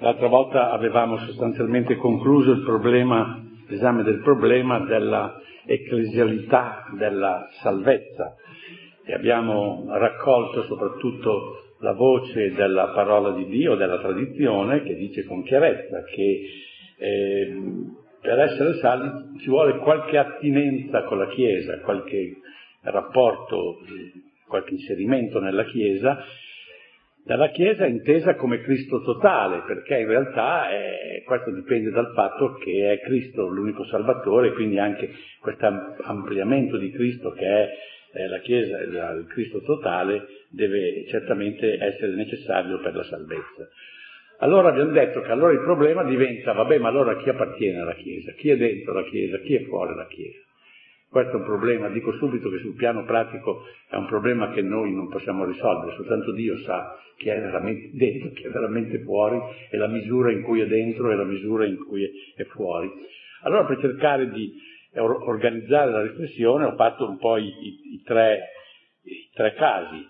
L'altra volta avevamo sostanzialmente concluso il problema, l'esame del problema della ecclesialità della salvezza. E abbiamo raccolto soprattutto la voce della parola di Dio, della tradizione, che dice con chiarezza che eh, per essere salvi ci vuole qualche attinenza con la Chiesa, qualche rapporto, qualche inserimento nella Chiesa dalla Chiesa intesa come Cristo totale, perché in realtà è, questo dipende dal fatto che è Cristo l'unico Salvatore, quindi anche questo ampliamento di Cristo che è, è la Chiesa, il Cristo totale, deve certamente essere necessario per la salvezza. Allora abbiamo detto che allora il problema diventa, vabbè, ma allora chi appartiene alla Chiesa? Chi è dentro la Chiesa? Chi è fuori la Chiesa? Questo è un problema, dico subito che sul piano pratico è un problema che noi non possiamo risolvere, soltanto Dio sa chi è veramente dentro, chi è veramente fuori e la misura in cui è dentro e la misura in cui è fuori. Allora per cercare di organizzare la riflessione ho fatto un po' i, i, i, tre, i tre casi.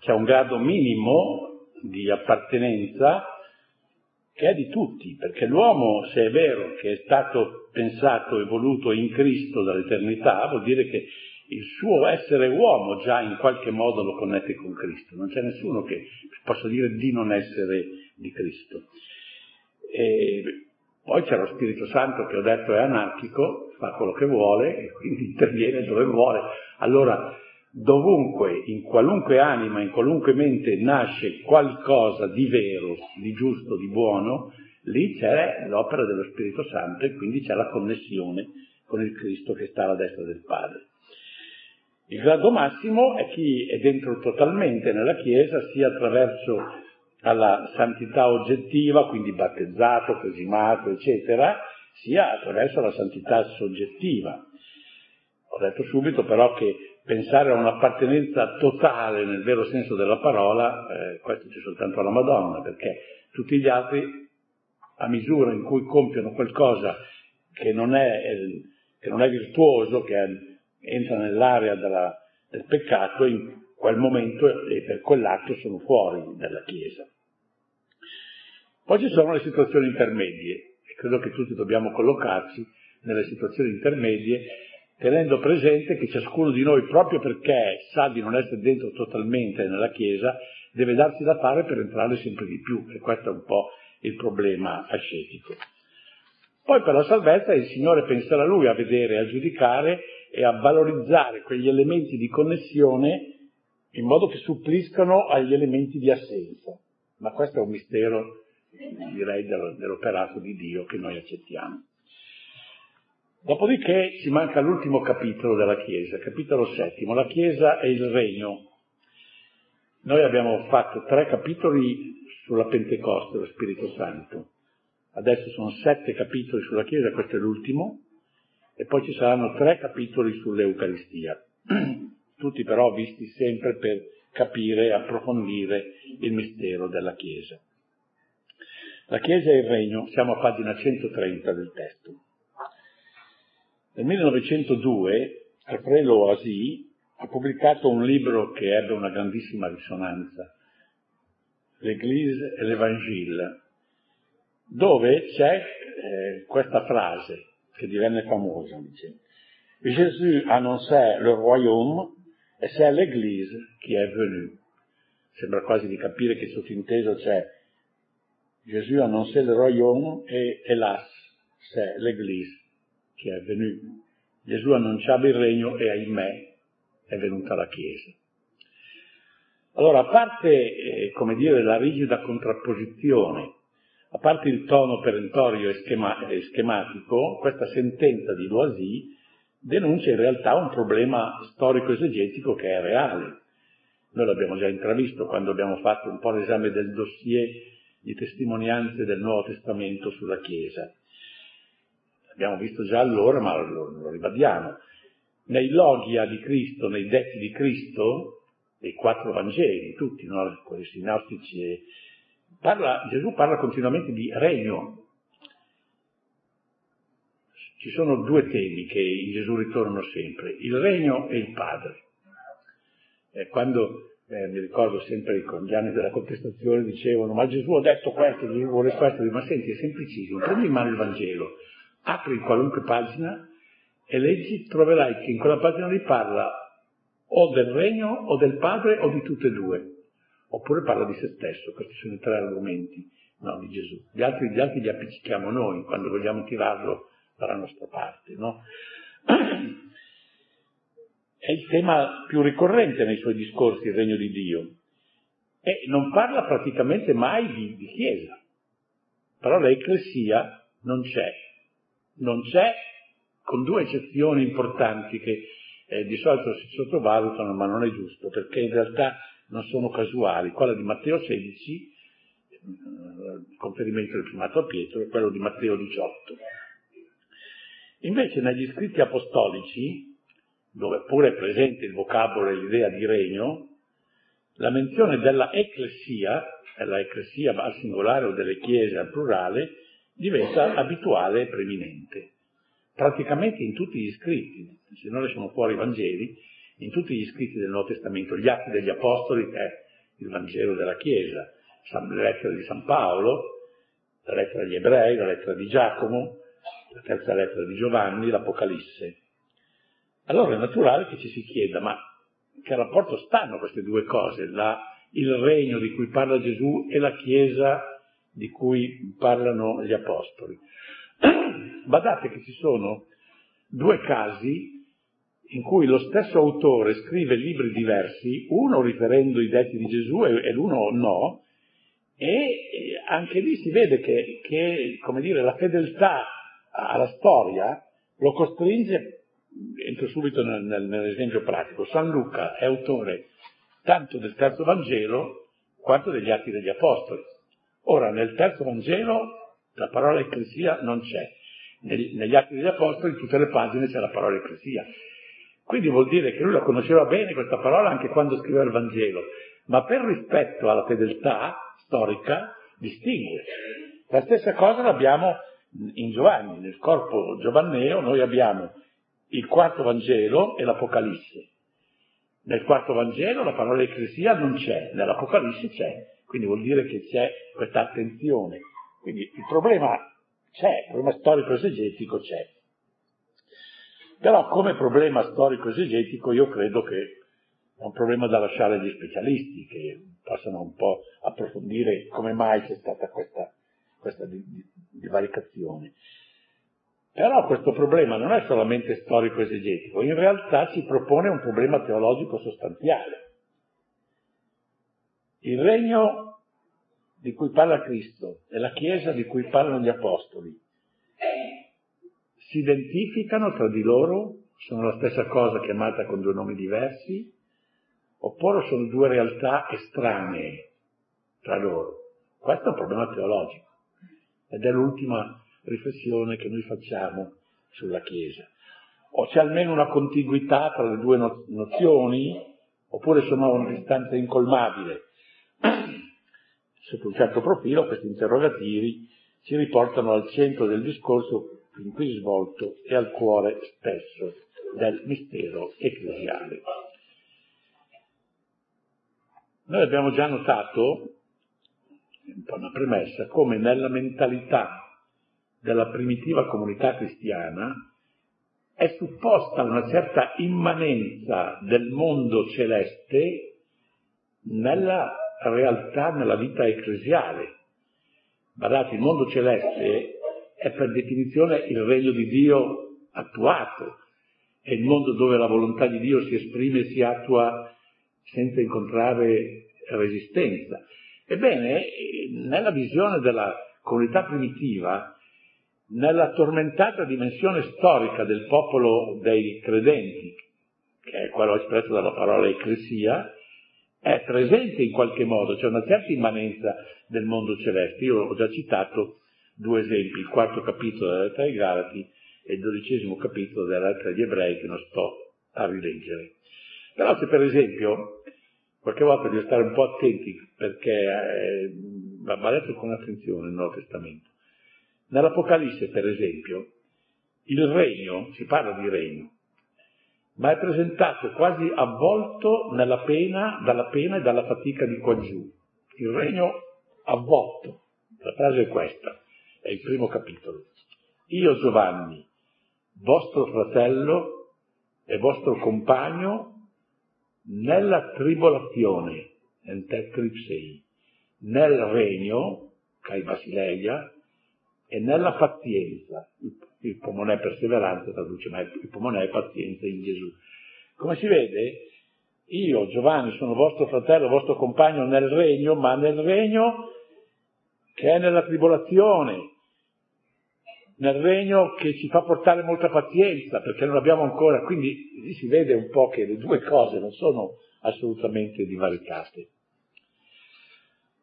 C'è un grado minimo di appartenenza che è di tutti, perché l'uomo, se è vero che è stato pensato e voluto in Cristo dall'eternità, vuol dire che il suo essere uomo già in qualche modo lo connette con Cristo, non c'è nessuno che possa dire di non essere di Cristo. E poi c'è lo Spirito Santo che ho detto è anarchico, fa quello che vuole e quindi interviene dove vuole. Allora dovunque, in qualunque anima, in qualunque mente nasce qualcosa di vero, di giusto, di buono, lì c'è l'opera dello Spirito Santo e quindi c'è la connessione con il Cristo che sta alla destra del Padre. Il grado massimo è chi è dentro totalmente nella Chiesa, sia attraverso alla santità oggettiva, quindi battezzato, cresimato, eccetera, sia attraverso la santità soggettiva. Ho detto subito però che pensare a un'appartenenza totale nel vero senso della parola, eh, questo c'è soltanto alla Madonna, perché tutti gli altri, a misura in cui compiono qualcosa che non è, che non è virtuoso, che è, entra nell'area della, del peccato, in quel momento e per quell'atto sono fuori dalla Chiesa. Poi ci sono le situazioni intermedie, e credo che tutti dobbiamo collocarci nelle situazioni intermedie tenendo presente che ciascuno di noi, proprio perché sa di non essere dentro totalmente nella Chiesa, deve darsi da fare per entrare sempre di più, e questo è un po' il problema ascetico. Poi per la salvezza il Signore penserà Lui a vedere, a giudicare e a valorizzare quegli elementi di connessione in modo che suppliscano agli elementi di assenza. Ma questo è un mistero, direi, dell'operato di Dio che noi accettiamo. Dopodiché ci manca l'ultimo capitolo della Chiesa, capitolo settimo, la Chiesa e il Regno. Noi abbiamo fatto tre capitoli sulla Pentecoste, lo Spirito Santo. Adesso sono sette capitoli sulla Chiesa, questo è l'ultimo, e poi ci saranno tre capitoli sull'Eucaristia, tutti però visti sempre per capire e approfondire il mistero della Chiesa. La Chiesa e il Regno, siamo a pagina 130 del testo. Nel 1902 Alfredo Oasi ha pubblicato un libro che ebbe una grandissima risonanza, L'Église et l'Evangile, dove c'è eh, questa frase che divenne famosa, dice, Gesù annonçait le royaume e c'est l'Église qui est venue. Sembra quasi di capire che sottinteso c'è Gesù annonçait le royaume e hélas, c'est l'Église che è venuto. Gesù annunciava il regno e ahimè è venuta la Chiesa. Allora, a parte, eh, come dire, la rigida contrapposizione, a parte il tono perentorio e, schema- e schematico, questa sentenza di Loisy denuncia in realtà un problema storico-esegetico che è reale. Noi l'abbiamo già intravisto quando abbiamo fatto un po' l'esame del dossier di testimonianze del Nuovo Testamento sulla Chiesa. Abbiamo visto già allora, ma lo, lo ribadiamo. Nei logia di Cristo, nei detti di Cristo, dei quattro Vangeli, tutti, no? quelli sinottici, parla, Gesù parla continuamente di regno. Ci sono due temi che in Gesù ritornano sempre, il regno e il Padre. Eh, quando eh, mi ricordo sempre con gli anni della contestazione dicevano ma Gesù ha detto questo, Gesù vuole questo, ma senti è semplicissimo, prendi in mano il Vangelo, apri qualunque pagina e leggi, troverai che in quella pagina lì parla o del regno o del padre o di tutte e due, oppure parla di se stesso, questi sono i tre argomenti, no, di Gesù. Gli altri, gli altri li appiccichiamo noi quando vogliamo tirarlo dalla nostra parte, no? È il tema più ricorrente nei suoi discorsi, il regno di Dio. E non parla praticamente mai di, di Chiesa. Però l'Ecclesia non c'è. Non c'è, con due eccezioni importanti che eh, di solito si sottovalutano, ma non è giusto, perché in realtà non sono casuali. Quella di Matteo 16, eh, conferimento del primato a Pietro, e quello di Matteo 18. Invece negli scritti apostolici, dove pure è presente il vocabolo e l'idea di regno, la menzione della ecclesia, della ecclesia al singolare o delle chiese al plurale, diventa abituale e preminente. Praticamente in tutti gli scritti, se non lasciamo fuori i Vangeli, in tutti gli scritti del Nuovo Testamento, gli atti degli Apostoli, che è il Vangelo della Chiesa, la lettera di San Paolo, la lettera agli Ebrei, la lettera di Giacomo, la terza lettera di Giovanni, l'Apocalisse. Allora è naturale che ci si chieda, ma che rapporto stanno queste due cose, la, il regno di cui parla Gesù e la Chiesa di cui parlano gli Apostoli? Badate che ci sono due casi in cui lo stesso autore scrive libri diversi, uno riferendo i detti di Gesù e, l'uno no, e anche lì si vede che, che dire, la fedeltà alla storia lo costringe, entro subito nel, nel, nell'esempio pratico, San Luca è autore tanto del terzo Vangelo quanto degli Atti degli Apostoli. Ora, nel terzo Vangelo la parola ecclesia non c'è, negli, Atti degli Apostoli in tutte le pagine c'è la parola ecclesia. Quindi vuol dire che lui la conosceva bene questa parola anche quando scriveva il Vangelo, ma per rispetto alla fedeltà storica distingue. La stessa cosa l'abbiamo in Giovanni, nel corpo giovanneo noi abbiamo il quarto Vangelo e l'Apocalisse. Nel quarto Vangelo la parola ecclesia non c'è, nell'Apocalisse c'è, quindi vuol dire che c'è questa attenzione. Quindi il problema c'è, il problema storico-esegetico c'è. Però come problema storico-esegetico io credo che è un problema da lasciare agli specialisti che possano un po' approfondire come mai c'è stata questa, questa divaricazione. Però questo problema non è solamente storico-esegetico, in realtà ci propone un problema teologico sostanziale. Il regno di cui parla Cristo e la Chiesa di cui parlano gli Apostoli si identificano tra di loro, sono la stessa cosa chiamata con due nomi diversi, oppure sono due realtà estranee tra loro. Questo è un problema teologico ed è l'ultima riflessione che noi facciamo sulla Chiesa. O c'è almeno una contiguità tra le due nozioni, oppure sono una distanza incolmabile. Sotto un certo profilo questi interrogativi ci riportano al centro del discorso fin qui svolto e al cuore stesso del mistero ecclesiale. Noi abbiamo già notato, un po' una premessa, come nella mentalità della primitiva comunità cristiana è supposta una certa immanenza del mondo celeste nella realtà, nella vita ecclesiale. Guardate, il mondo celeste è per definizione il regno di Dio attuato, è il mondo dove la volontà di Dio si esprime e si attua senza incontrare resistenza. Ebbene, nella visione della comunità primitiva, nella tormentata dimensione storica del popolo dei credenti, che è quello espresso dalla parola ecclesia, è presente in qualche modo, c'è una certa immanenza del mondo celeste. Io ho già citato due esempi, il quarto capitolo della lettera ai Galati e il dodicesimo capitolo della lettera agli Ebrei che non sto a rileggere. Però se per esempio, qualche volta bisogna stare un po' attenti perché eh, va letto con attenzione il Nuovo Testamento. Nell'Apocalisse, per esempio, il regno, si parla di regno, ma è presentato quasi avvolto pena, dalla pena e dalla fatica di qua giù. Il regno avvolto. La frase è questa, è il primo capitolo. Io Giovanni, vostro fratello e vostro compagno nella tribolazione, nel regno, Kai Basileia, e nella pazienza. Il pomone è perseveranza, traduce, ma il pomone è pazienza in Gesù. Come si vede, io, Giovanni, sono vostro fratello, vostro compagno nel regno, ma nel regno che è nella tribolazione, nel regno che ci fa portare molta pazienza, perché non abbiamo ancora, quindi lì si vede un po' che le due cose non sono assolutamente divaricate.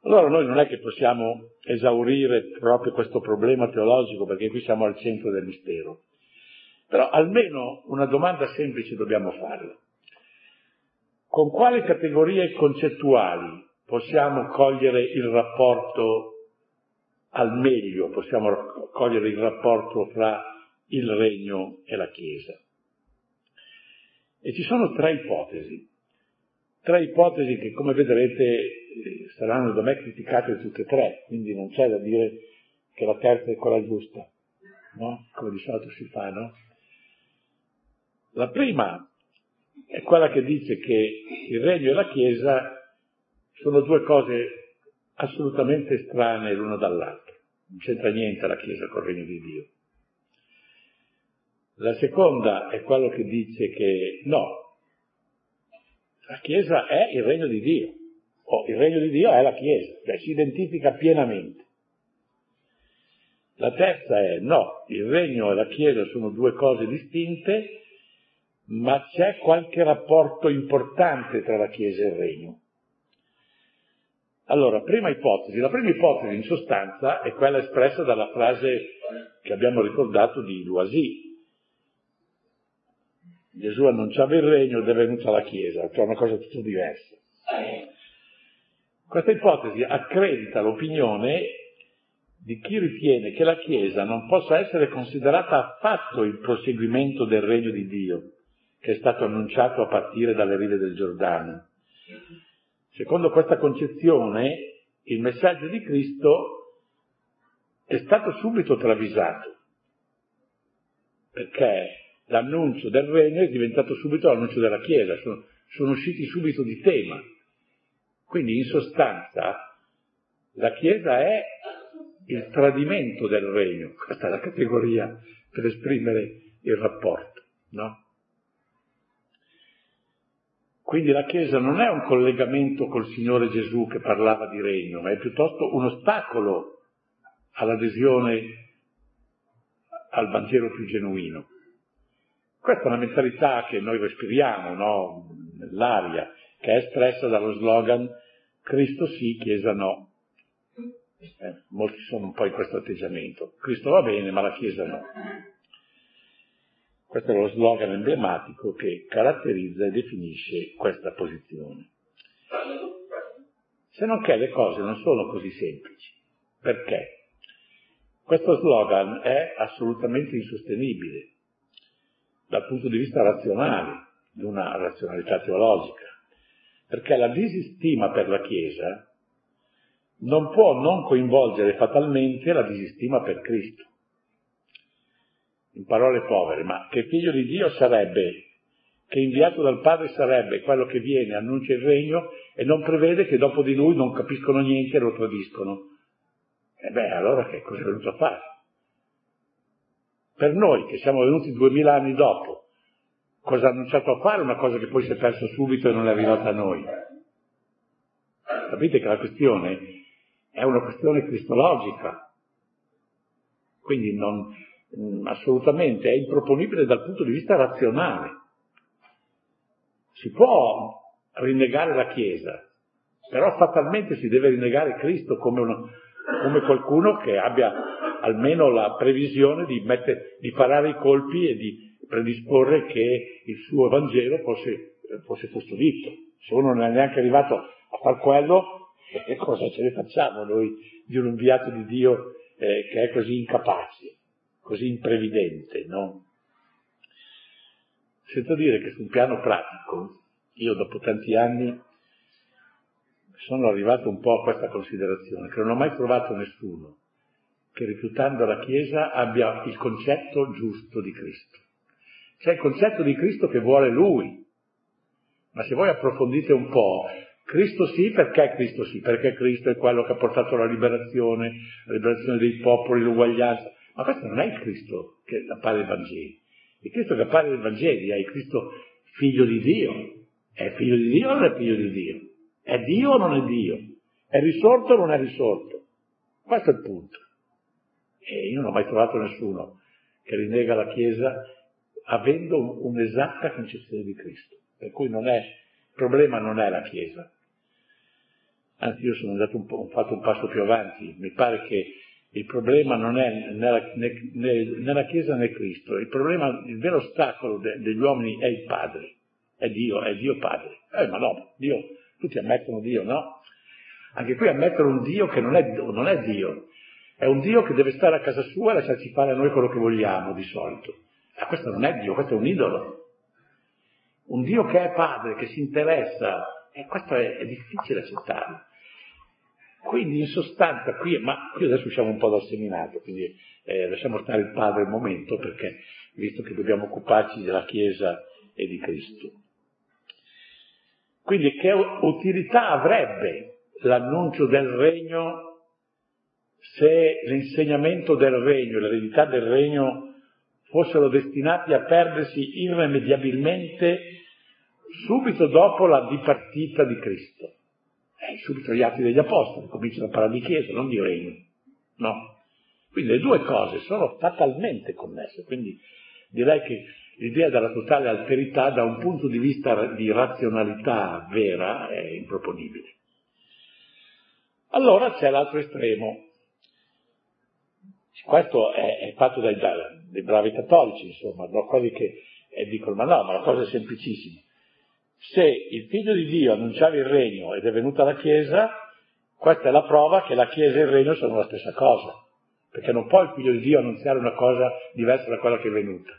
Allora noi non è che possiamo esaurire proprio questo problema teologico perché qui siamo al centro del mistero, però almeno una domanda semplice dobbiamo farla. Con quali categorie concettuali possiamo cogliere il rapporto al meglio, possiamo cogliere il rapporto fra il regno e la Chiesa? E ci sono tre ipotesi, tre ipotesi che come vedrete saranno da me criticate tutte e tre, quindi non c'è da dire che la terza è quella giusta, no? Come di solito si fa, no? La prima è quella che dice che il regno e la Chiesa sono due cose assolutamente strane l'una dall'altra. Non c'entra niente la Chiesa col regno di Dio. La seconda è quello che dice che no, la Chiesa è il regno di Dio. Oh, il regno di Dio è la Chiesa, cioè si identifica pienamente. La terza è no, il regno e la Chiesa sono due cose distinte, ma c'è qualche rapporto importante tra la Chiesa e il regno. Allora, prima ipotesi. La prima ipotesi in sostanza è quella espressa dalla frase che abbiamo ricordato di Loisy. Gesù annunciava il regno ed è venuta la Chiesa, cioè una cosa tutto diversa. Questa ipotesi accredita l'opinione di chi ritiene che la Chiesa non possa essere considerata affatto il proseguimento del regno di Dio, che è stato annunciato a partire dalle rive del Giordano. Secondo questa concezione, il messaggio di Cristo è stato subito travisato, perché l'annuncio del regno è diventato subito l'annuncio della Chiesa, sono, sono usciti subito di tema. Quindi in sostanza la Chiesa è il tradimento del regno, questa è la categoria per esprimere il rapporto, no? Quindi la Chiesa non è un collegamento col Signore Gesù che parlava di regno, ma è piuttosto un ostacolo all'adesione al Vangelo più genuino. Questa è una mentalità che noi respiriamo no? nell'aria, che è espressa dallo slogan Cristo sì, Chiesa no. Eh, molti sono un po' in questo atteggiamento. Cristo va bene, ma la Chiesa no. Questo è lo slogan emblematico che caratterizza e definisce questa posizione. Se non che le cose non sono così semplici. Perché? Questo slogan è assolutamente insostenibile dal punto di vista razionale, di una razionalità teologica perché la disistima per la Chiesa non può non coinvolgere fatalmente la disistima per Cristo. In parole povere, ma che figlio di Dio sarebbe, che inviato dal Padre sarebbe quello che viene, annuncia il regno e non prevede che dopo di lui non capiscono niente e lo tradiscono. E beh, allora che cosa è venuto a fare? Per noi che siamo venuti duemila anni dopo, cosa ha annunciato a fare, una cosa che poi si è persa subito e non è arrivata a noi. Capite che la questione è una questione cristologica, quindi non, mm, assolutamente è improponibile dal punto di vista razionale. Si può rinnegare la Chiesa, però fatalmente si deve rinnegare Cristo come, uno, come qualcuno che abbia almeno la previsione di, mettere, di parare i colpi e di predisporre che il suo Vangelo fosse, fosse custodito. Se uno non è neanche arrivato a far quello, che cosa ce ne facciamo noi di un inviato di Dio eh, che è così incapace, così imprevidente, no? Senza dire che su un piano pratico, io dopo tanti anni sono arrivato un po' a questa considerazione, che non ho mai trovato nessuno che rifiutando la Chiesa abbia il concetto giusto di Cristo. C'è il concetto di Cristo che vuole Lui, ma se voi approfondite un po', Cristo sì, perché Cristo sì? Perché Cristo è quello che ha portato la liberazione, la liberazione dei popoli, l'uguaglianza. Ma questo non è il Cristo che appare nei Vangeli. Il Cristo che appare nei Vangeli è il Cristo figlio di Dio. È figlio di Dio o non è figlio di Dio? È Dio o non è Dio? È risorto o non è risorto? Questo è il punto. E io non ho mai trovato nessuno che rinnega la Chiesa avendo un'esatta concezione di Cristo. Per cui è, il problema non è la Chiesa. Anzi, io sono andato un po', fatto un passo più avanti. Mi pare che il problema non è né, né, nella Chiesa né Cristo. Il problema, il vero ostacolo de, degli uomini è il Padre. È Dio, è Dio Padre. Eh, ma no, Dio, tutti ammettono Dio, no? Anche qui ammettono un Dio che non è, non è Dio. È un Dio che deve stare a casa sua e lasciarci fare a noi quello che vogliamo di solito. Ma questo non è Dio, questo è un idolo. Un Dio che è padre, che si interessa, e questo è, è difficile accettarlo. Quindi in sostanza qui, ma qui adesso usciamo un po' dal seminato, quindi eh, lasciamo stare il padre un momento perché, visto che dobbiamo occuparci della Chiesa e di Cristo. Quindi che utilità avrebbe l'annuncio del regno se l'insegnamento del regno, l'eredità del regno fossero destinati a perdersi irremediabilmente subito dopo la dipartita di Cristo. Eh, subito gli atti degli Apostoli cominciano a parlare di Chiesa, non di regno. No. Quindi le due cose sono fatalmente connesse, quindi direi che l'idea della totale alterità da un punto di vista di razionalità vera è improponibile. Allora c'è l'altro estremo, questo è, è fatto dai, dai, bravi cattolici, insomma, no? quelli che eh, dicono, ma no, ma la cosa è semplicissima. Se il figlio di Dio annunciava il regno ed è venuta la Chiesa, questa è la prova che la Chiesa e il regno sono la stessa cosa. Perché non può il figlio di Dio annunziare una cosa diversa da quella che è venuta.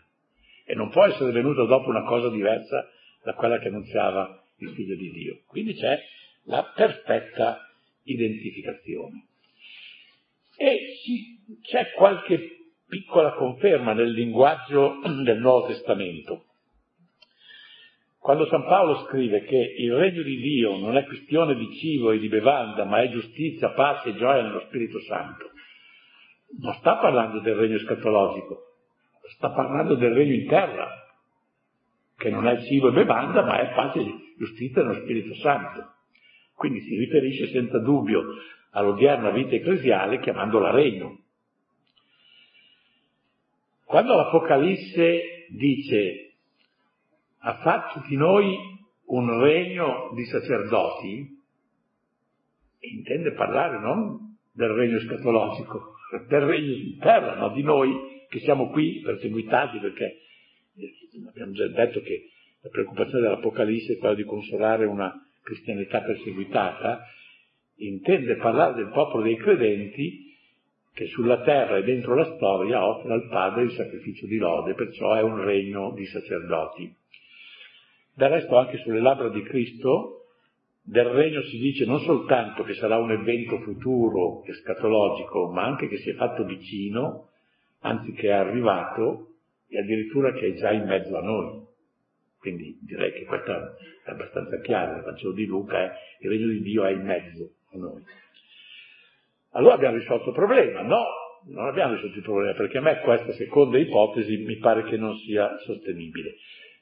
E non può essere venuto dopo una cosa diversa da quella che annunziava il figlio di Dio. Quindi c'è la perfetta identificazione. E c'è qualche piccola conferma nel linguaggio del Nuovo Testamento. Quando San Paolo scrive che il regno di Dio non è questione di cibo e di bevanda, ma è giustizia, pace e gioia nello Spirito Santo, non sta parlando del regno scatologico, sta parlando del regno in terra, che non è cibo e bevanda, ma è pace e giustizia nello Spirito Santo. Quindi si riferisce senza dubbio all'odierna vita ecclesiale chiamandola regno. Quando l'Apocalisse dice ha fatto di noi un regno di sacerdoti, intende parlare non del regno scatologico, del regno di terra, no? di noi che siamo qui perseguitati perché abbiamo già detto che la preoccupazione dell'Apocalisse è quella di consolare una cristianità perseguitata, intende parlare del popolo dei credenti che sulla terra e dentro la storia offre al Padre il sacrificio di lode, perciò è un regno di sacerdoti. Del resto anche sulle labbra di Cristo del regno si dice non soltanto che sarà un evento futuro escatologico, ma anche che si è fatto vicino, anzi che è arrivato e addirittura che è già in mezzo a noi. Quindi direi che questo è abbastanza chiaro, il Vangelo di Luca è il regno di Dio è in mezzo a noi. Allora abbiamo risolto il problema? No, non abbiamo risolto il problema, perché a me questa seconda ipotesi mi pare che non sia sostenibile.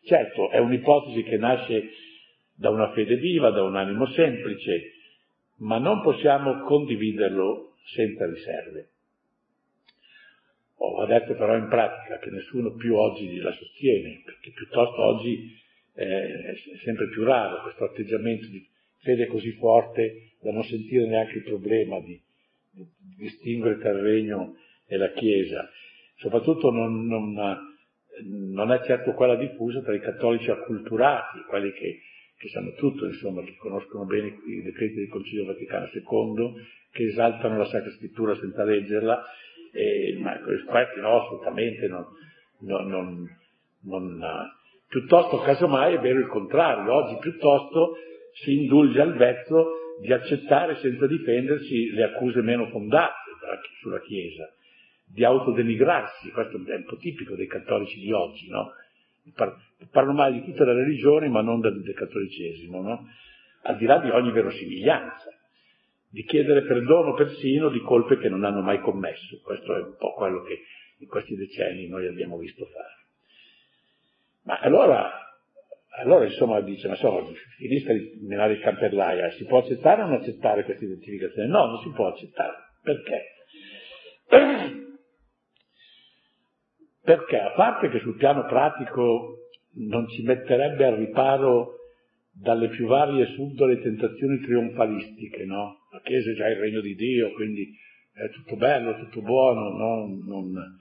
Certo, è un'ipotesi che nasce da una fede viva, da un animo semplice, ma non possiamo condividerlo senza riserve. Ho detto però in pratica che nessuno più oggi la sostiene, perché piuttosto oggi è sempre più raro questo atteggiamento di fede così forte da non sentire neanche il problema di distinguere tra il regno e la Chiesa. Soprattutto non, non, non, è certo quella diffusa tra i cattolici acculturati, quelli che, che sanno tutto, insomma, che conoscono bene i decreti del Concilio Vaticano II, che esaltano la Sacra Scrittura senza leggerla, e, ma questi no, assolutamente non, non, non Piuttosto, casomai, è vero il contrario, oggi piuttosto si indulge al vezzo di accettare senza difendersi le accuse meno fondate sulla Chiesa, di autodenigrarsi, questo è un po' tipico dei cattolici di oggi, no? Parlo male di tutte le religioni, ma non del, del cattolicesimo, no? Al di là di ogni verosimiglianza, di chiedere perdono persino di colpe che non hanno mai commesso. Questo è un po' quello che in questi decenni noi abbiamo visto fare. Ma allora, allora insomma dice, ma so, finisca di menare il campellaia, si può accettare o non accettare questa identificazione? No, non si può accettare. Perché? Perché a parte che sul piano pratico non ci metterebbe al riparo dalle più varie subdole tentazioni trionfalistiche, no? La Chiesa è già il regno di Dio, quindi è tutto bello, tutto buono, no? non...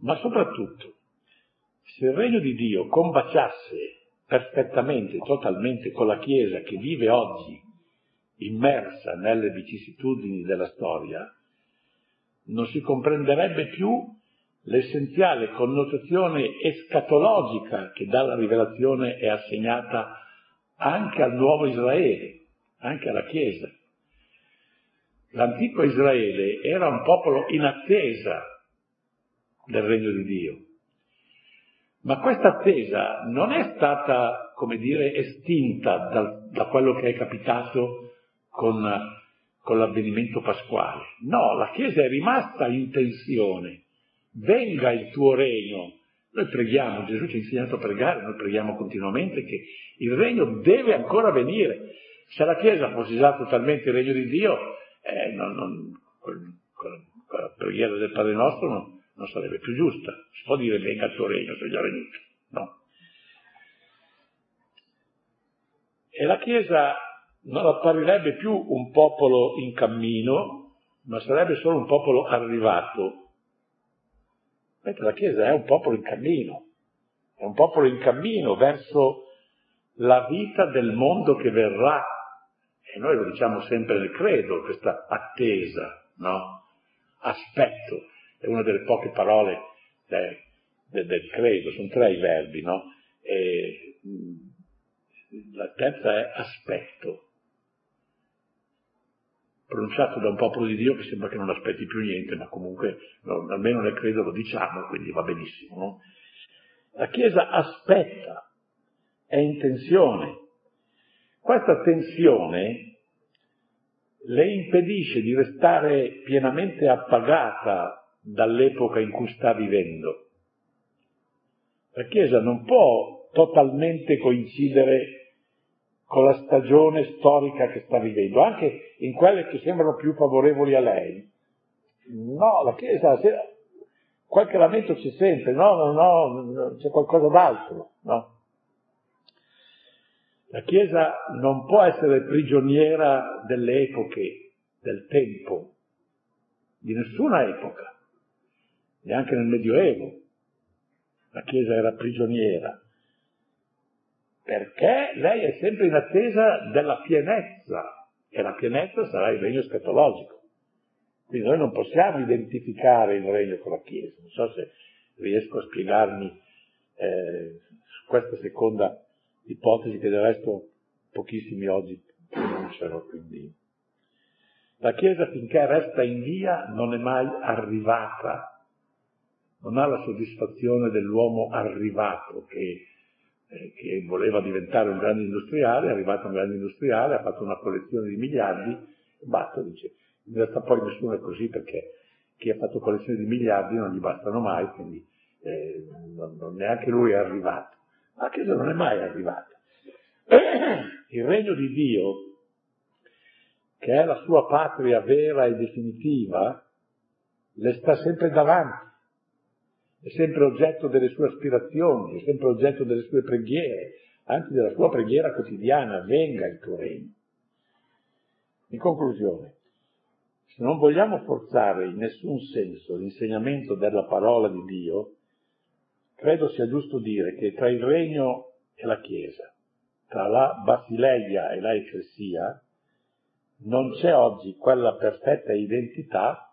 ma soprattutto se il regno di Dio combaciasse perfettamente, totalmente con la Chiesa che vive oggi immersa nelle vicissitudini della storia, non si comprenderebbe più l'essenziale connotazione escatologica che dalla rivelazione è assegnata anche al nuovo Israele, anche alla Chiesa. L'antico Israele era un popolo in attesa del regno di Dio ma questa attesa non è stata, come dire, estinta da, da quello che è capitato con, con l'avvenimento pasquale. No, la Chiesa è rimasta in tensione. Venga il tuo regno. Noi preghiamo, Gesù ci ha insegnato a pregare, noi preghiamo continuamente che il regno deve ancora venire. Se la Chiesa fosse già totalmente il regno di Dio, eh, non, non, con, con, la preghiera del Padre nostro non, non sarebbe più giusta. Si può dire venga il tuo regno, sei già venuto. No. E la Chiesa non apparirebbe più un popolo in cammino, ma sarebbe solo un popolo arrivato. Mentre la Chiesa è un popolo in cammino, è un popolo in cammino verso la vita del mondo che verrà. E noi lo diciamo sempre nel credo, questa attesa, no? Aspetto è una delle poche parole del, del, del credo, sono tre i verbi, no? E, la terza è aspetto, pronunciato da un popolo di Dio che sembra che non aspetti più niente, ma comunque no, almeno nel credo lo diciamo, quindi va benissimo. No? La Chiesa aspetta, è in tensione. Questa tensione le impedisce di restare pienamente appagata dall'epoca in cui sta vivendo. La Chiesa non può totalmente coincidere con la stagione storica che sta vivendo, anche in quelle che sembrano più favorevoli a lei. No, la Chiesa, qualche lamento c'è sempre, no, no, no, c'è qualcosa d'altro, no. La Chiesa non può essere prigioniera delle epoche, del tempo, di nessuna epoca neanche nel Medioevo. La Chiesa era prigioniera, perché lei è sempre in attesa della pienezza, e la pienezza sarà il regno scatologico. Quindi noi non possiamo identificare il regno con la Chiesa. Non so se riesco a spiegarmi eh, questa seconda ipotesi che del resto pochissimi oggi pronunciano. Quindi. La Chiesa finché resta in via non è mai arrivata non ha la soddisfazione dell'uomo arrivato che, eh, che, voleva diventare un grande industriale, è arrivato un grande industriale, ha fatto una collezione di miliardi e basta, dice. In realtà poi nessuno è così perché chi ha fatto collezioni di miliardi non gli bastano mai, quindi eh, non, non neanche lui è arrivato. Ma la Chiesa non è mai arrivata. Il regno di Dio, che è la sua patria vera e definitiva, le sta sempre davanti è sempre oggetto delle sue aspirazioni, è sempre oggetto delle sue preghiere, anzi della sua preghiera quotidiana, venga il tuo regno. In conclusione, se non vogliamo forzare in nessun senso l'insegnamento della parola di Dio, credo sia giusto dire che tra il regno e la Chiesa, tra la Basileia e la Ecclesia, non c'è oggi quella perfetta identità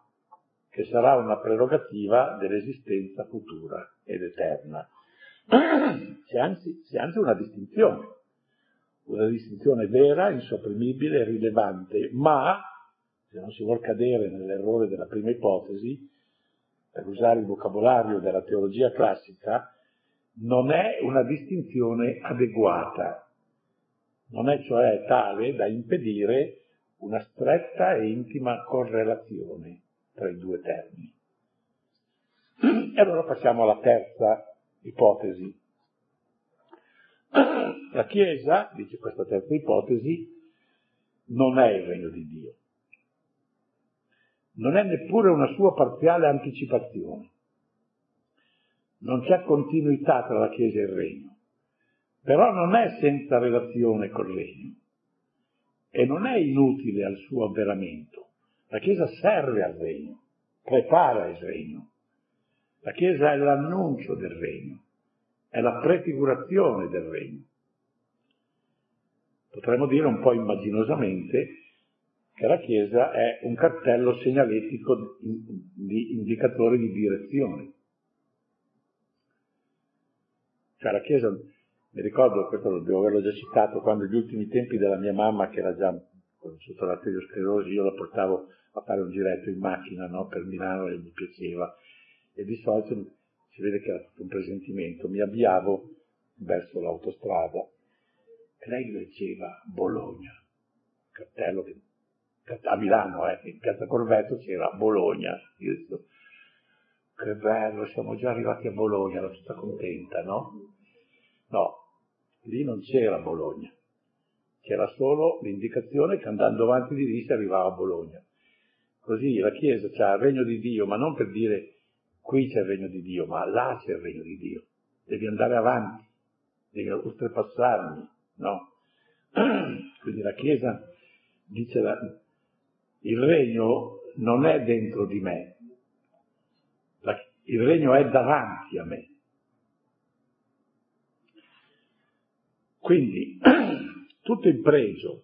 che sarà una prerogativa dell'esistenza futura ed eterna. c'è anzi, c'è anzi una distinzione, una distinzione vera, insopprimibile, rilevante, ma, se non si vuol cadere nell'errore della prima ipotesi, per usare il vocabolario della teologia classica, non è una distinzione adeguata, non è cioè tale da impedire una stretta e intima correlazione tra i due termini. E allora passiamo alla terza ipotesi. La Chiesa, dice questa terza ipotesi, non è il regno di Dio. Non è neppure una sua parziale anticipazione. Non c'è continuità tra la Chiesa e il regno. Però non è senza relazione col regno e non è inutile al suo avveramento. La Chiesa serve al regno, prepara il regno. La Chiesa è l'annuncio del regno, è la prefigurazione del regno. Potremmo dire un po' immaginosamente che la Chiesa è un cartello segnaletico di indicatore di direzione. Cioè la Chiesa, mi ricordo, questo devo averlo già citato, quando gli ultimi tempi della mia mamma, che era già sotto l'arteriosclerosi, io la portavo a fare un giretto in macchina no, per Milano e mi piaceva e di solito si vede che era tutto un presentimento. Mi avviavo verso l'autostrada e lei leggeva Bologna, cartello che a Milano, eh, in piazza Corvetto c'era Bologna. Io dico, che bello, siamo già arrivati a Bologna, ero tutta contenta, no? No, lì non c'era Bologna, c'era solo l'indicazione che andando avanti di lì si arrivava a Bologna. Così la Chiesa c'ha il regno di Dio, ma non per dire qui c'è il regno di Dio, ma là c'è il regno di Dio. Devi andare avanti, devi oltrepassarmi, no? Quindi la Chiesa dice la, il regno non è dentro di me, la, il regno è davanti a me. Quindi tutto il pregio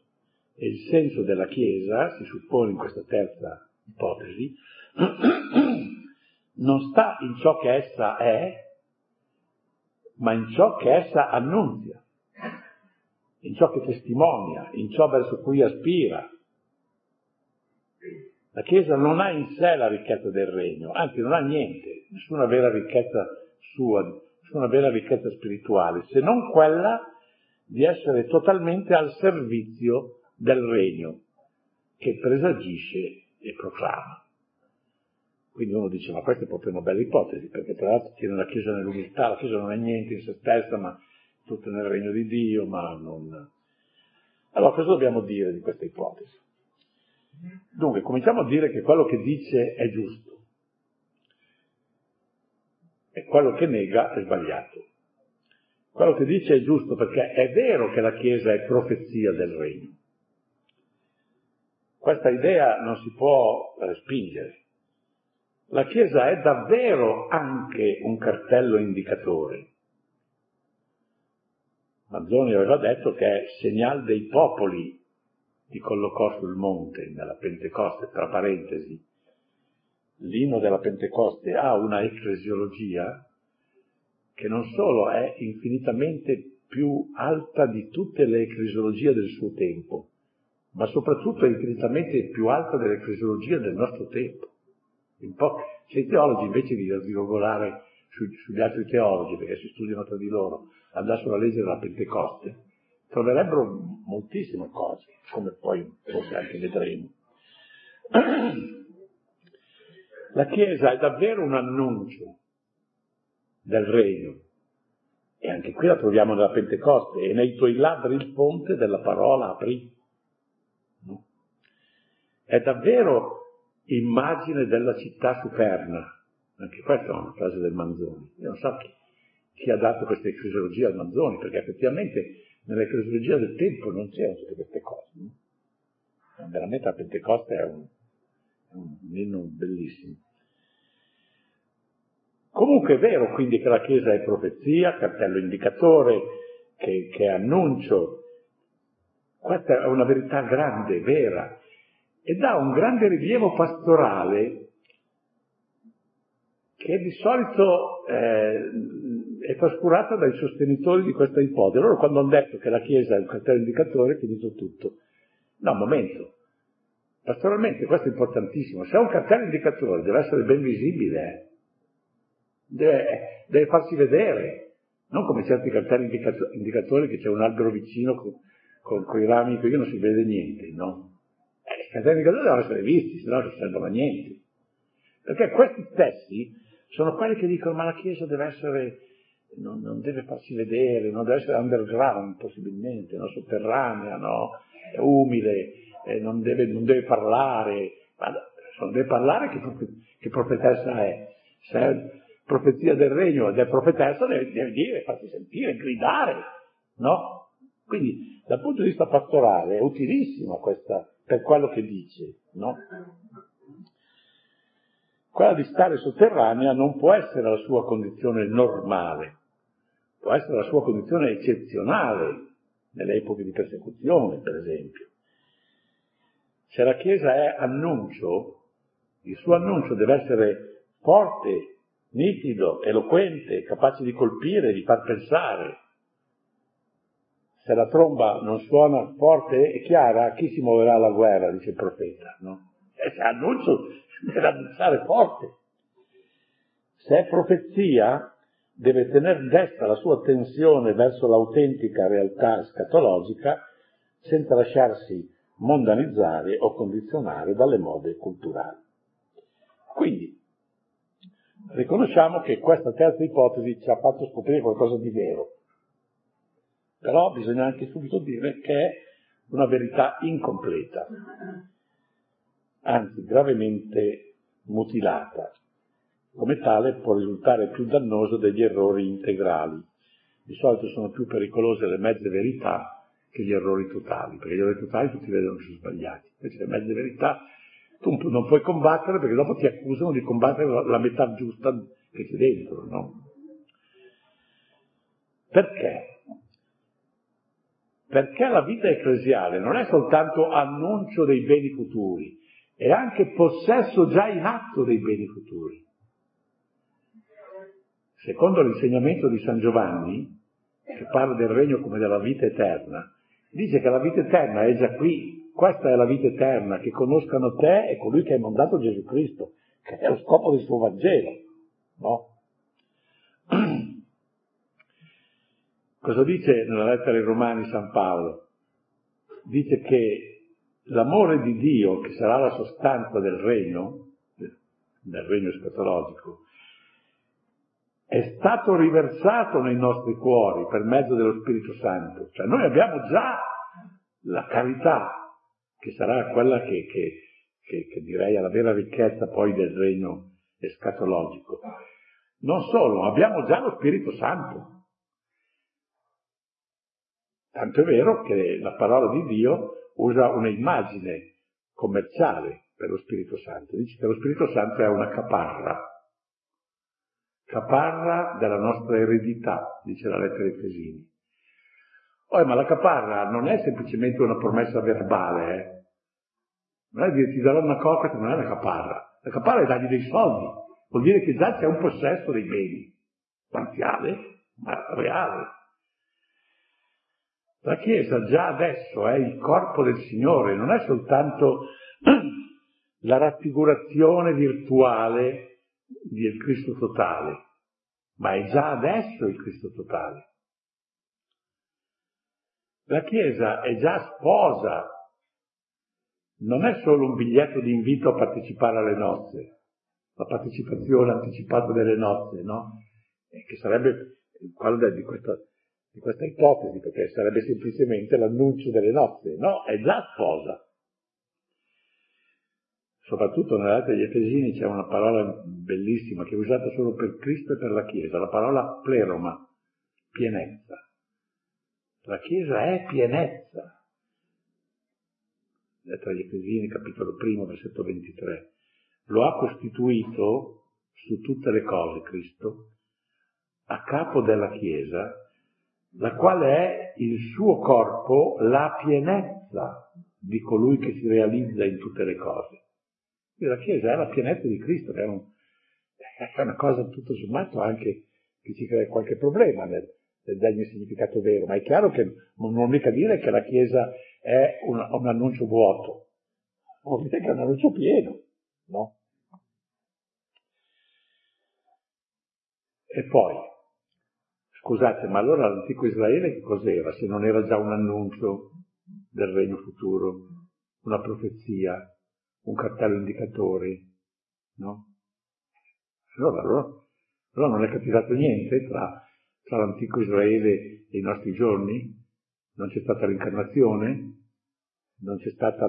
e il senso della Chiesa, si suppone in questa terza ipotesi, non sta in ciò che essa è, ma in ciò che essa annunzia, in ciò che testimonia, in ciò verso cui aspira. La Chiesa non ha in sé la ricchezza del regno, anzi non ha niente, nessuna vera ricchezza sua, nessuna vera ricchezza spirituale, se non quella di essere totalmente al servizio del regno che presagisce e proclama. Quindi uno dice, ma questa è proprio una bella ipotesi, perché tra l'altro tiene la Chiesa nell'umiltà, la Chiesa non è niente in se stessa, ma tutto nel regno di Dio, ma non... Allora, cosa dobbiamo dire di questa ipotesi? Dunque, cominciamo a dire che quello che dice è giusto e quello che nega è sbagliato. Quello che dice è giusto perché è vero che la Chiesa è profezia del regno. Questa idea non si può respingere. La Chiesa è davvero anche un cartello indicatore. Manzoni aveva detto che è segnal dei popoli ti collocò sul monte nella Pentecoste, tra parentesi. L'inno della Pentecoste ha una ecclesiologia che non solo è infinitamente più alta di tutte le ecclesiologie del suo tempo, ma soprattutto è infinitamente più alta dell'ecclesiologia del nostro tempo. Se i teologi invece di rivogolare su, sugli altri teologi, perché si studiano tra di loro, andassero a leggere la Pentecoste, troverebbero moltissime cose, come poi forse anche vedremo. La Chiesa è davvero un annuncio del regno. E anche qui la troviamo nella Pentecoste, e nei tuoi labbri il ponte della parola aprì. No? È davvero immagine della città superna. Anche questa è una frase del Manzoni. Io non so chi, chi ha dato questa ecclesiologia al Manzoni, perché effettivamente nell'ecclesiologia del tempo non c'erano tutte queste cose. No? Veramente la Pentecoste è un, è un bellissimo. Comunque è vero quindi che la Chiesa è profezia, cartello indicatore, che, che è annuncio. Questa è una verità grande, vera, e dà un grande rilievo pastorale che di solito eh, è trascurata dai sostenitori di questa ipotesi. Loro quando hanno detto che la Chiesa è un cartello indicatore è finito tutto. No, un momento. Pastoralmente questo è importantissimo. Se è un cartello indicatore deve essere ben visibile, eh. Deve, deve, farsi vedere, non come certi cartelli indicatori che c'è un albero vicino con, con, con i rami che non si vede niente, no? Eh, I cartelli indicatori devono essere visti, se no non servono a niente. Perché questi stessi sono quelli che dicono ma la Chiesa deve essere, non, non deve farsi vedere, non deve essere underground possibilmente, no? sotterranea, no? umile, eh, non, deve, non, deve, parlare, ma non deve parlare che, che profetessa è. Se è profezia del regno ed è profetessa deve, deve dire, farsi sentire, gridare, no? Quindi dal punto di vista pastorale è utilissima questa, per quello che dice, no? Quella di stare sotterranea non può essere la sua condizione normale, può essere la sua condizione eccezionale nelle epoche di persecuzione, per esempio. Se la Chiesa è annuncio, il suo annuncio deve essere forte, nitido, eloquente, capace di colpire, di far pensare. Se la tromba non suona forte e chiara, chi si muoverà alla guerra, dice il profeta, no? E se annuncio deve annunciare forte. Se è profezia, deve tenere desta la sua attenzione verso l'autentica realtà scatologica senza lasciarsi mondanizzare o condizionare dalle mode culturali. Quindi, riconosciamo che questa terza ipotesi ci ha fatto scoprire qualcosa di vero, però bisogna anche subito dire che è una verità incompleta anzi gravemente mutilata. Come tale può risultare più dannoso degli errori integrali. Di solito sono più pericolose le mezze verità che gli errori totali, perché gli errori totali tutti vedono che sono sbagliati. Invece le mezze verità tu non puoi combattere perché dopo ti accusano di combattere la metà giusta che c'è dentro, no? Perché? Perché la vita ecclesiale non è soltanto annuncio dei beni futuri, è anche possesso già in atto dei beni futuri. Secondo l'insegnamento di San Giovanni, che parla del regno come della vita eterna, dice che la vita eterna è già qui, questa è la vita eterna, che conoscano te e colui che hai mandato Gesù Cristo, che è lo scopo del suo Vangelo, no? Cosa dice nella lettera ai Romani San Paolo? Dice che l'amore di Dio, che sarà la sostanza del regno, del regno scatologico, è stato riversato nei nostri cuori per mezzo dello Spirito Santo. Cioè noi abbiamo già la carità, che sarà quella che, che, che, che direi è la vera ricchezza poi del regno escatologico. Non solo, abbiamo già lo Spirito Santo. Tanto è vero che la parola di Dio usa un'immagine commerciale per lo Spirito Santo. Dice che lo Spirito Santo è una caparra, caparra della nostra eredità, dice la lettera ai Efesini. Oh, ma la caparra non è semplicemente una promessa verbale, eh? Non è dire ti darò una che non è una caparra. La caparra è dargli dei soldi, vuol dire che già c'è un possesso dei beni, parziale, ma reale. La Chiesa già adesso è il corpo del Signore, non è soltanto la raffigurazione virtuale del Cristo totale, ma è già adesso il Cristo totale. La Chiesa è già sposa, non è solo un biglietto di invito a partecipare alle nozze, la partecipazione anticipata delle nozze, no? che sarebbe quello di questa di questa ipotesi, perché sarebbe semplicemente l'annuncio delle nozze. No, è già sposa. Soprattutto nella lettera degli Efesini c'è una parola bellissima che è usata solo per Cristo e per la Chiesa, la parola pleroma, pienezza. La Chiesa è pienezza. Lettera agli Efesini, capitolo primo, versetto 23. Lo ha costituito su tutte le cose Cristo, a capo della Chiesa, la quale è il suo corpo la pienezza di colui che si realizza in tutte le cose. E la Chiesa è la pienezza di Cristo, è un, è una cosa tutto sommato anche che ci crea qualche problema nel, nel dargli un significato vero, ma è chiaro che non vuol mica dire che la Chiesa è un, un annuncio vuoto, vuol dire che è un annuncio pieno, no? E poi, scusate, ma allora l'antico Israele che cos'era se non era già un annuncio del regno futuro, una profezia, un cartello indicatore, no? Allora, allora, allora non è capitato niente tra, tra l'antico Israele e i nostri giorni? Non c'è stata l'incarnazione? Non c'è stato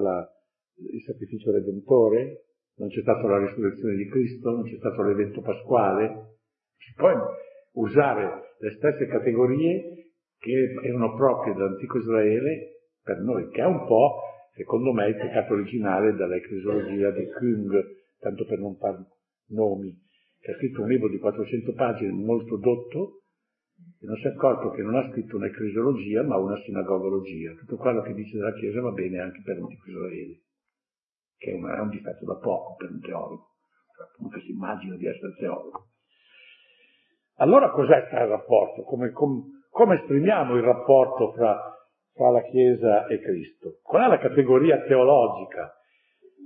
il sacrificio redentore? Non c'è stata la risurrezione di Cristo? Non c'è stato l'evento pasquale? Si può usare le stesse categorie che erano proprie dell'antico Israele per noi, che è un po', secondo me, il peccato originale dell'ecclesiologia di Kung, tanto per non fare nomi, che ha scritto un libro di 400 pagine molto dotto, e non si è accorto che non ha scritto un'ecclesiologia, ma una sinagogologia. Tutto quello che dice della Chiesa va bene anche per l'antico Israele, che è un, è un difetto da poco per un teologo, cioè, appunto si immagina di essere teologo. Allora cos'è il rapporto? Come, com, come esprimiamo il rapporto fra, fra la Chiesa e Cristo? Qual è la categoria teologica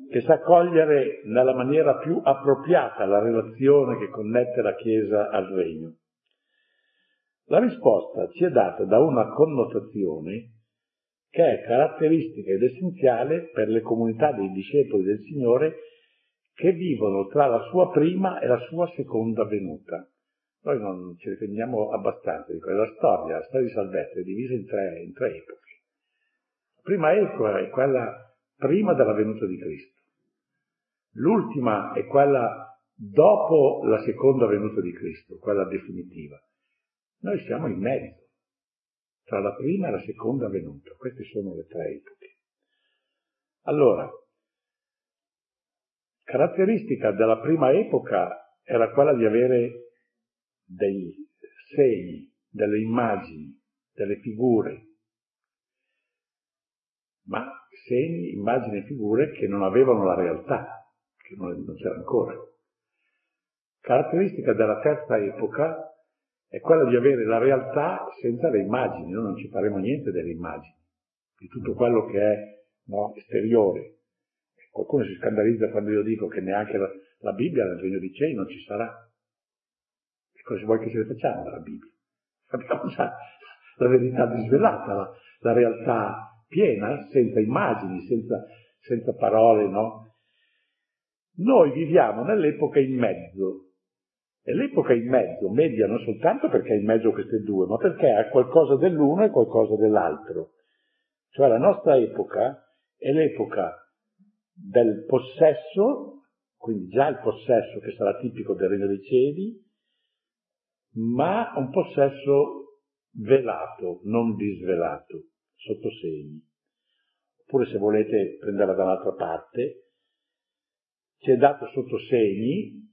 che sa cogliere nella maniera più appropriata la relazione che connette la Chiesa al Regno? La risposta ci è data da una connotazione che è caratteristica ed essenziale per le comunità dei discepoli del Signore che vivono tra la sua prima e la sua seconda venuta. Noi non ci riferiamo abbastanza di quella storia, la storia di salvezza è divisa in tre, in tre epoche. La prima epoca è quella prima della venuta di Cristo. L'ultima è quella dopo la seconda venuta di Cristo, quella definitiva. Noi siamo in mezzo, tra la prima e la seconda venuta. Queste sono le tre epoche. Allora, caratteristica della prima epoca era quella di avere dei segni, delle immagini, delle figure, ma segni, immagini e figure che non avevano la realtà, che non, c'era ancora. Caratteristica della terza epoca è quella di avere la realtà senza le immagini, noi non ci faremo niente delle immagini, di tutto quello che è no, esteriore. Qualcuno si scandalizza quando io dico che neanche la, la Bibbia nel regno di cieli non ci sarà. Cosa vuoi che ce ne facciamo dalla Bibbia? Abbiamo già la verità disvelata, la, la realtà piena, senza immagini, senza, senza parole, no? Noi viviamo nell'epoca in mezzo, e l'epoca in mezzo media non soltanto perché è in mezzo queste due, ma perché ha qualcosa dell'uno e qualcosa dell'altro. Cioè la nostra epoca è l'epoca del possesso, quindi già il possesso che sarà tipico del Regno dei Cieli, ma un possesso velato, non disvelato, sotto segni. Oppure se volete prenderla da un'altra parte, ci è dato sotto segni,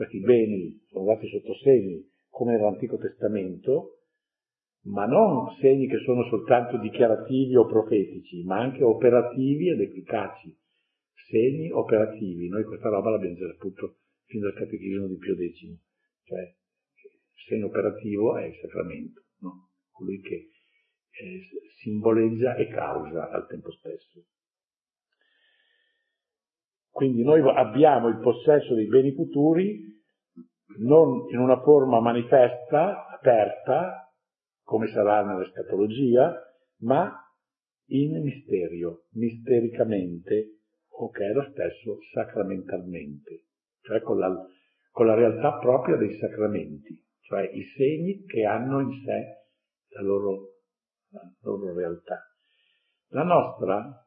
questi beni sono dati sotto segni come nell'Antico Testamento, ma non segni che sono soltanto dichiarativi o profetici, ma anche operativi ed efficaci. Segni operativi. Noi questa roba l'abbiamo già saputo fin dal Catechismo di Pio X. Cioè, segno operativo è il sacramento, no? colui che eh, simboleggia e causa al tempo stesso. Quindi noi abbiamo il possesso dei beni futuri non in una forma manifesta, aperta, come sarà nell'escatologia, ma in misterio, mistericamente, o che è lo stesso sacramentalmente, cioè con la, con la realtà propria dei sacramenti cioè i segni che hanno in sé la loro, la loro realtà. La nostra,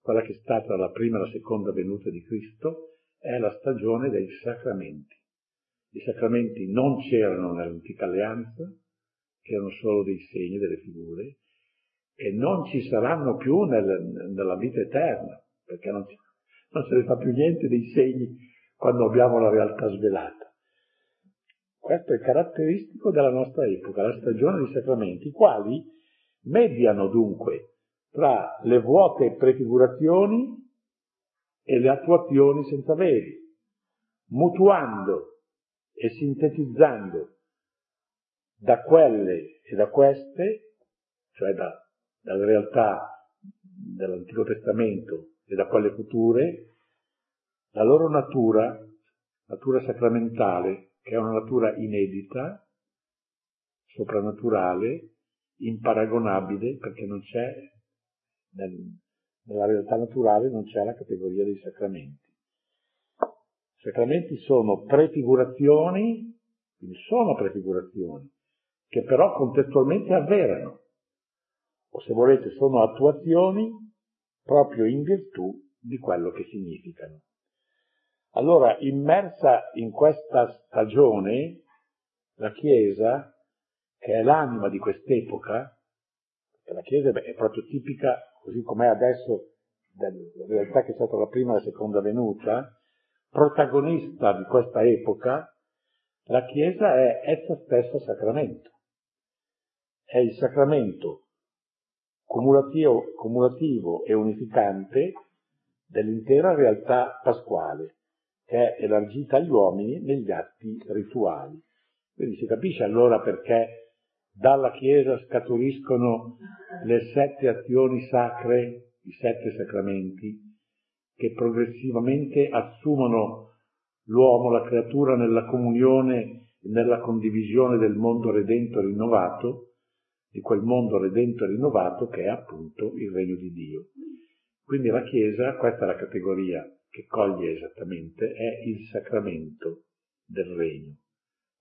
quella che è stata la prima e la seconda venuta di Cristo, è la stagione dei sacramenti. I sacramenti non c'erano nell'antica alleanza, che erano solo dei segni, delle figure, e non ci saranno più nel, nella vita eterna, perché non, non se ne fa più niente dei segni quando abbiamo la realtà svelata. Questo è caratteristico della nostra epoca, la stagione dei sacramenti, i quali mediano dunque tra le vuote prefigurazioni e le attuazioni senza veri, mutuando e sintetizzando da quelle e da queste, cioè da, dalle realtà dell'Antico Testamento e da quelle future, la loro natura, natura sacramentale, che è una natura inedita, soprannaturale, imparagonabile, perché non c'è, nel, nella realtà naturale non c'è la categoria dei sacramenti. I sacramenti sono prefigurazioni, quindi sono prefigurazioni, che però contestualmente avverano, o se volete sono attuazioni proprio in virtù di quello che significano. Allora, immersa in questa stagione, la Chiesa, che è l'anima di quest'epoca, la Chiesa è proprio tipica, così com'è adesso, della realtà che è stata la prima e la seconda venuta, protagonista di questa epoca, la Chiesa è essa stessa sacramento. È il sacramento cumulativo, cumulativo e unificante dell'intera realtà pasquale, che è elargita agli uomini negli atti rituali. Quindi si capisce allora perché dalla Chiesa scaturiscono le sette azioni sacre, i sette sacramenti, che progressivamente assumono l'uomo, la creatura, nella comunione e nella condivisione del mondo redento e rinnovato, di quel mondo redento e rinnovato che è appunto il regno di Dio. Quindi la Chiesa, questa è la categoria che coglie esattamente, è il sacramento del regno.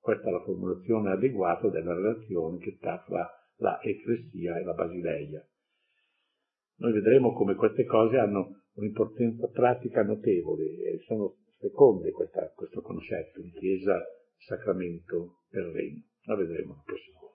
Questa è la formulazione adeguata della relazione che sta fra la Ecclesia e la Basileia. Noi vedremo come queste cose hanno un'importanza pratica notevole e sono seconde questa, questo concetto di Chiesa, sacramento per regno. La vedremo prossima volta.